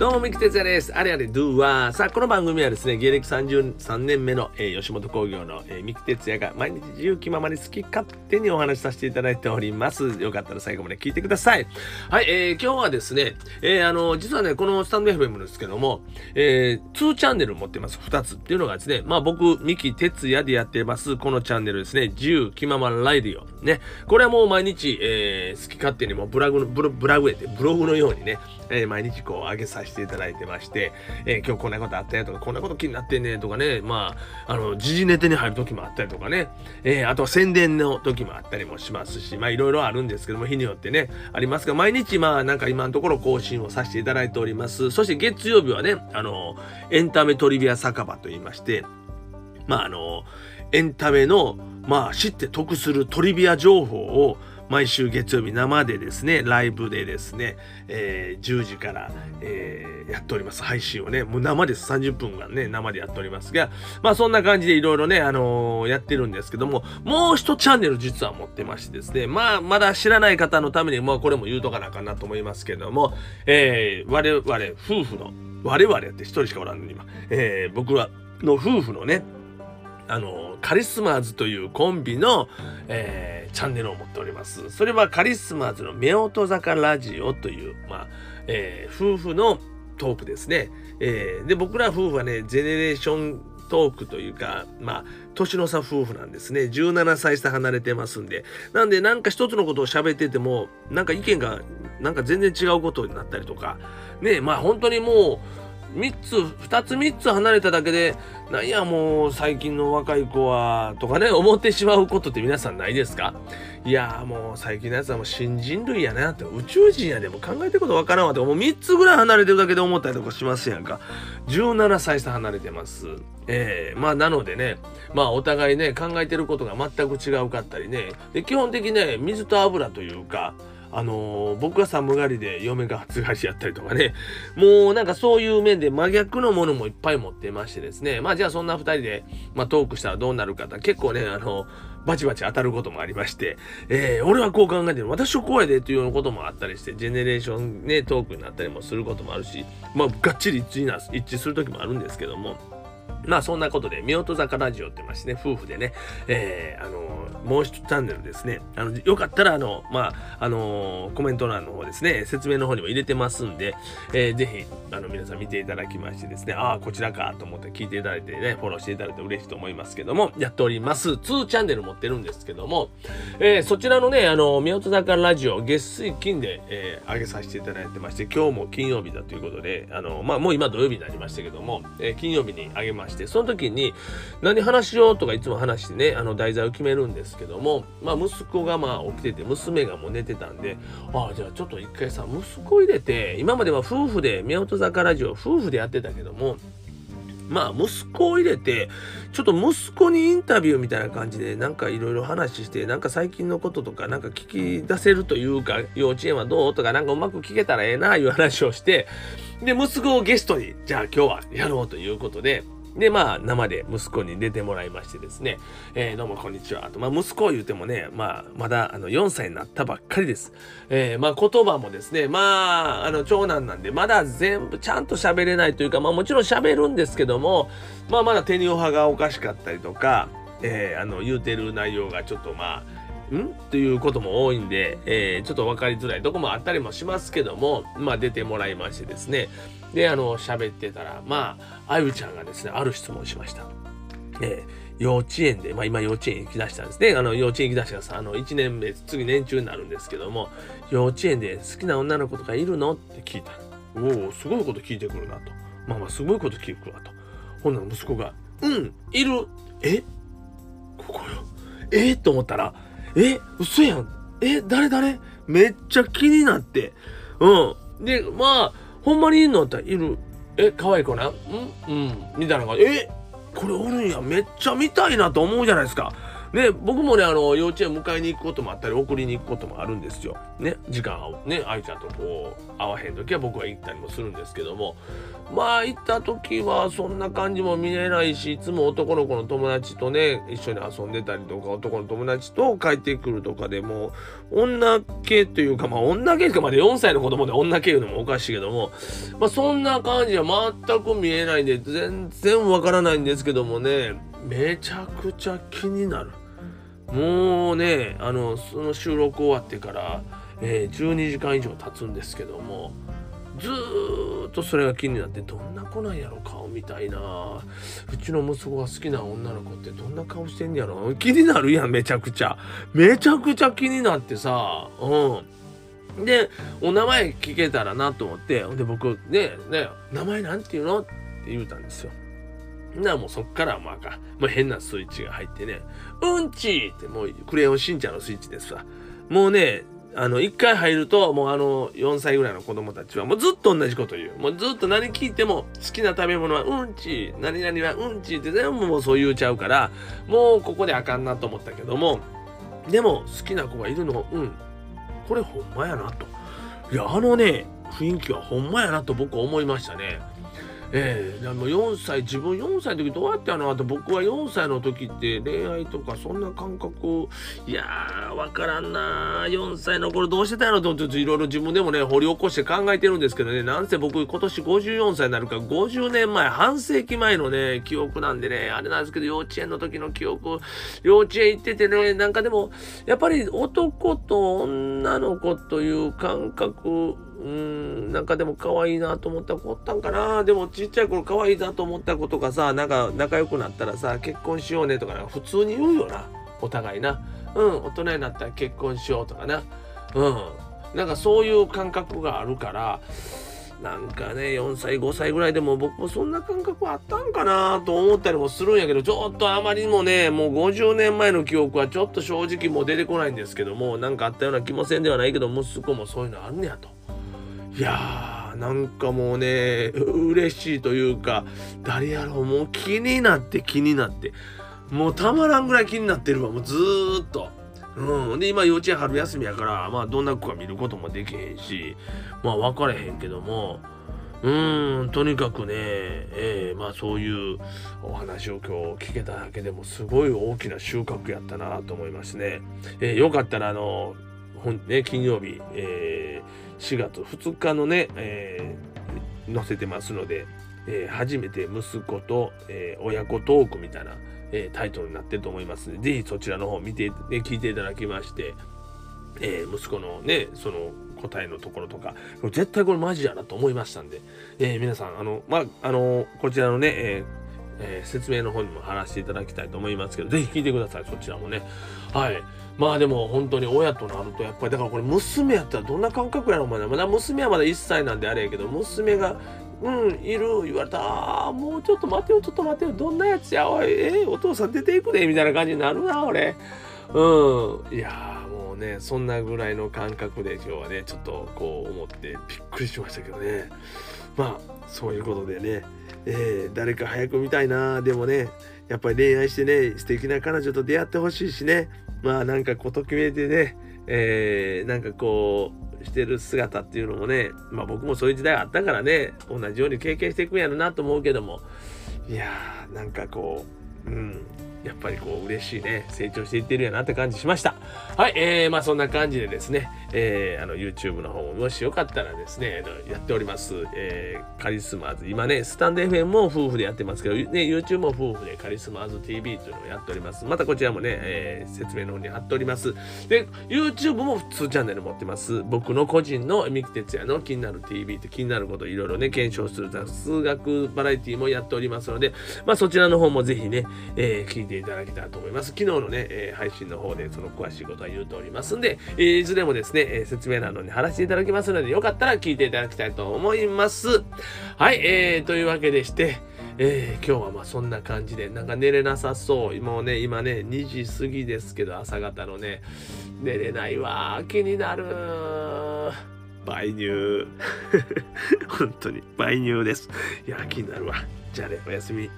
どうも、三木哲也です。あれあれ、ドゥは。さあ、この番組はですね、芸歴33年目の、えー吉本興業の、えー三木哲也が毎日自由気ままに好き勝手にお話しさせていただいております。よかったら最後まで聞いてください。はい、えー今日はですね、えーあの、実はね、このスタンド FM ですけども、えー2チャンネル持ってます。2つっていうのがですね、まあ僕、三木哲也でやってます、このチャンネルですね、自由気ままライディオ。ね、これはもう毎日、えー好き勝手にもブラグの、ブロブラグへて、ブログのようにね、えー毎日こう上げさせてしていただいてまして、えー今日こんなことあったよとか、こんなこと気になってんねとかね、まあ、あの、時事ネタに入る時もあったりとかね、えーあとは宣伝の時もあったりもしますし、まあいろいろあるんですけども、日によってね、ありますが、毎日まあなんか今のところ更新をさせていただいております。そして月曜日はね、あの、エンタメトリビア酒場と言いまして、まああの、エンタメの、まあ知って得するトリビア情報を毎週月曜日生でですね、ライブでですね、えー10時から、えーやっております。配信をね、もう生です。30分間ね、生でやっておりますが、まあそんな感じでいろいろね、あのーやってるんですけども、もう一チャンネル実は持ってましてですね、まあまだ知らない方のために、まあこれも言うとかなあかんなと思いますけども、えー我々夫婦の、我々って一人しかおらんのに今、えー僕らの夫婦のね、あのカリスマーズというコンビの、えーチャンネルを持っております。それはカリスマーズの夫婦坂ラジオという、まあえー夫婦のトークですね。えーで僕ら夫婦はねジェネレーショントークというかまあ年の差夫婦なんですね17歳差離れてますんでなんでなんか一つのことを喋っててもなんか意見がなんか全然違うことになったりとかねまあ本当にもう3つ2つ3つ離れただけでなんやもう最近の若い子はとかね 思ってしまうことって皆さんないですか？いやもう最近のやつはもう新人類やなって宇宙人やでも考えてることわからんわってもう。3つぐらい離れてるだけで思ったりとかしますやんか。17歳差離れてます。ええまあなのでねまあお互いね考えてることが全く違うかったりね。で基本的ね水と油というかあのー僕が寒がりで嫁が暑がりやったりとかね。もうなんかそういう面で真逆のものもいっぱい持ってましてですね。まあじゃあそんな2人で、まあ、トークしたらどうなるかって結構ねあのバチバチ当たることもありまして、えー俺はこう考えてる。私はこうやでっていうようなこともあったりしてジェネレーションねトークになったりもすることもあるしまあがっちり一致な一致する時もあるんですけども。まあそんなことで、夫婦坂ラジオってましてね、夫婦でね、えーあのもう一チャンネルですね、あの、よかったら、あの、まあ、あのコメント欄の方ですね、説明の方にも入れてますんで、えーぜひ、あの、皆さん見ていただきましてですね、ああ、こちらかと思って聞いていただいてね、フォローしていただいて嬉しいと思いますけども、やっております。2チャンネル持ってるんですけども、えーそちらのね、あの、夫婦坂ラジオ、月水金で、えー上げさせていただいてまして、今日も金曜日だということで、あの、まあ、もう今土曜日になりましたけども、えー金曜日に上げましして、その時に、何話しよう？とかいつも話してね、あの、題材を決めるんですけども、まあ、息子がまあ起きてて、娘がもう寝てたんで、ああ、じゃあちょっと一回さ、息子入れて、今までは夫婦で、夫婦坂ラジオ、夫婦でやってたけども、まあ息子を入れてちょっと息子にインタビューみたいな感じでなんかいろいろ話してなんか最近のこととかなんか聞き出せるというか幼稚園はどう？とかなんかうまく聞けたらええないう話をしてで息子をゲストにじゃあ今日はやろうということででまあ生で息子に出てもらいましてですね「えーどうもこんにちは」と、まあ、息子を言うてもね、まあ、まだあの4歳になったばっかりです。えーまあ、言葉もですねまああの長男なんでまだ全部ちゃんと喋れないというか、まあ、もちろん喋るんですけども、まあ、まだ手におはがおかしかったりとか、えーあの言うてる内容がちょっとまあん？ということも多いんで、えーちょっと分かりづらいとこもあったりもしますけども、まあ出てもらいましてですね。で、あの、喋ってたら、まあ、あゆちゃんがですね、ある質問しました。えー幼稚園で、まあ今幼稚園行きだしたんですね。あの、幼稚園行きだしたらさ、あの、1年目、次年中になるんですけども、幼稚園で好きな女の子とかいるの？って聞いた。おお、すごいこと聞いてくるなと。まあまあ、すごいこと聞くるなと。ほんなら息子が、うん、いる。え？ここよ。え？と思ったら、え嘘やん。え誰誰？めっちゃ気になって。うん。で、まあ、ほんまにいるのっている。え、可愛い子なん？うん。みたいな感じ。えこれおるんや。めっちゃ見たいなと思うじゃないですか。で僕もねあの幼稚園迎えに行くこともあったり送りに行くこともあるんですよ。ね時間をね愛ちゃんとこう会わへん時は僕は行ったりもするんですけどもまあ行った時はそんな感じも見えないしいつも男の子の友達とね一緒に遊んでたりとか男の友達と帰ってくるとかでも女系というかまあ女系とかまで4歳の子供で女系いうのもおかしいけどもまあそんな感じは全く見えないんで全然わからないんですけどもねめちゃくちゃ気になる。もうねあのその収録終わってから、えー、12時間以上経つんですけどもずっとそれが気になってどんな子なんやろ顔みたいな。うちの息子が好きな女の子ってどんな顔してんやろ。気になるやんめちゃくちゃ。めちゃくちゃ気になってさ。うん。でお名前聞けたらなと思ってで僕ねね名前なんて言うの？って言うたんですよ。なもうそっからまあか、もう変なスイッチが入ってね、うんちってもうクレヨンしんちゃんのスイッチですわ。もうね、あの、一回入ると、もうあの、4歳ぐらいの子供たちは、もうずっと同じこと言う。もうずっと何聞いても、好きな食べ物はうんち、何々はうんちって全部もうそう言うちゃうから、もうここであかんなと思ったけども、でも好きな子がいるの、うん、これほんまやなと。いや、あのね、雰囲気はほんまやなと僕は思いましたね。ええ。ー、も4歳自分4歳の時どうやってやのあと僕は4歳の時って恋愛とかそんな感覚いやーわからんな4歳の頃どうしてたやろと思っていろいろ自分でもね掘り起こして考えてるんですけどねなんせ僕今年54歳になるから50年前半世紀前のね記憶なんでねあれなんですけど幼稚園の時の記憶幼稚園行っててねなんかでもやっぱり男と女の子という感覚うーん、なんかでも可愛いなと思った子おったんかな。でもちっちゃい頃可愛いなと思った子とかさ、なんか仲良くなったらさ、結婚しようねとか普通に言うよな。お互いな。うん、大人になったら結婚しようとかな。うん。なんかそういう感覚があるから、なんかね、4歳、5歳ぐらいでも僕もそんな感覚あったんかなと思ったりもするんやけど、ちょっとあまりにもね、もう50年前の記憶はちょっと正直もう出てこないんですけども、なんかあったような気もせんではないけど、息子もそういうのあんねやと。いやーなんかもうね嬉しいというか誰やろうもう気になって気になってもうたまらんぐらい気になってるわもうずーっと。うん、で今幼稚園春休みやからまあどんな子か見ることもできへんしまあ分かれへんけどもうーんとにかくね、えー、まあそういうお話を今日聞けただけでもすごい大きな収穫やったなと思いますね。えー、よかったらあの本ね金曜日、えー4月2日のね、えー、載せてますので、えー、初めて息子と、えー、親子トークみたいな、えー、タイトルになってると思います。ので、ぜひそちらの方見て、ね、聞いていただきまして、えー、息子のね、その答えのところとか、絶対これマジやなと思いましたんで、えー、皆さん、あの、まあ、あの、こちらのね、えーえー、説明の方にも貼らせていただきたいと思いますけど、ぜひ聞いてください、そちらもね。はい。まあでも本当に親となるとやっぱりだからこれ娘やったらどんな感覚やろお前。まだ娘はまだ1歳なんであれやけど娘がうんいる言われたああもうちょっと待てよちょっと待てよどんなやつやおいえー、お父さん出ていくでみたいな感じになるな俺。うん。いやもうねそんなぐらいの感覚で今日はねちょっとこう思ってびっくりしましたけどね。まあそういうことでね、えー、誰か早く見たいな。でもねやっぱり恋愛してね素敵な彼女と出会ってほしいしね。まあなんかこうときめいてね、えー、なんかこうしてる姿っていうのもねまあ僕もそういう時代があったからね同じように経験していくんやろなと思うけども。いやーなんかこううん。やっぱりこう嬉しいね成長していってるやなって感じしました。はいえー、まあそんな感じでですねえー、あの YouTube の方ももしよかったらですねやっております、えー、カリスマーズ。今ねスタンド FM も夫婦でやってますけど、ね、YouTube も夫婦でカリスマーズ TV というのをやっております。またこちらもね、えー、説明の方に貼っております。で YouTube も普通チャンネル持ってます。僕の個人の三木哲也の気になる TV と気になることいろいろね検証する数学バラエティもやっておりますのでまあそちらの方もぜひね、えー、聞いていただけたらと思います。昨日のね、えー、配信の方でその詳しいことは言うておりますんで、えー、いずれもですね、えー、説明欄のに貼らせていただきますのでよかったら聞いていただきたいと思います。はい、えー、というわけでしてえー、今日はまあそんな感じでなんか寝れなさそう。もうね今ね2時過ぎですけど朝方のね寝れないわ。気になる。売乳 本当に売乳です。いや気になるわ。じゃあねおやすみ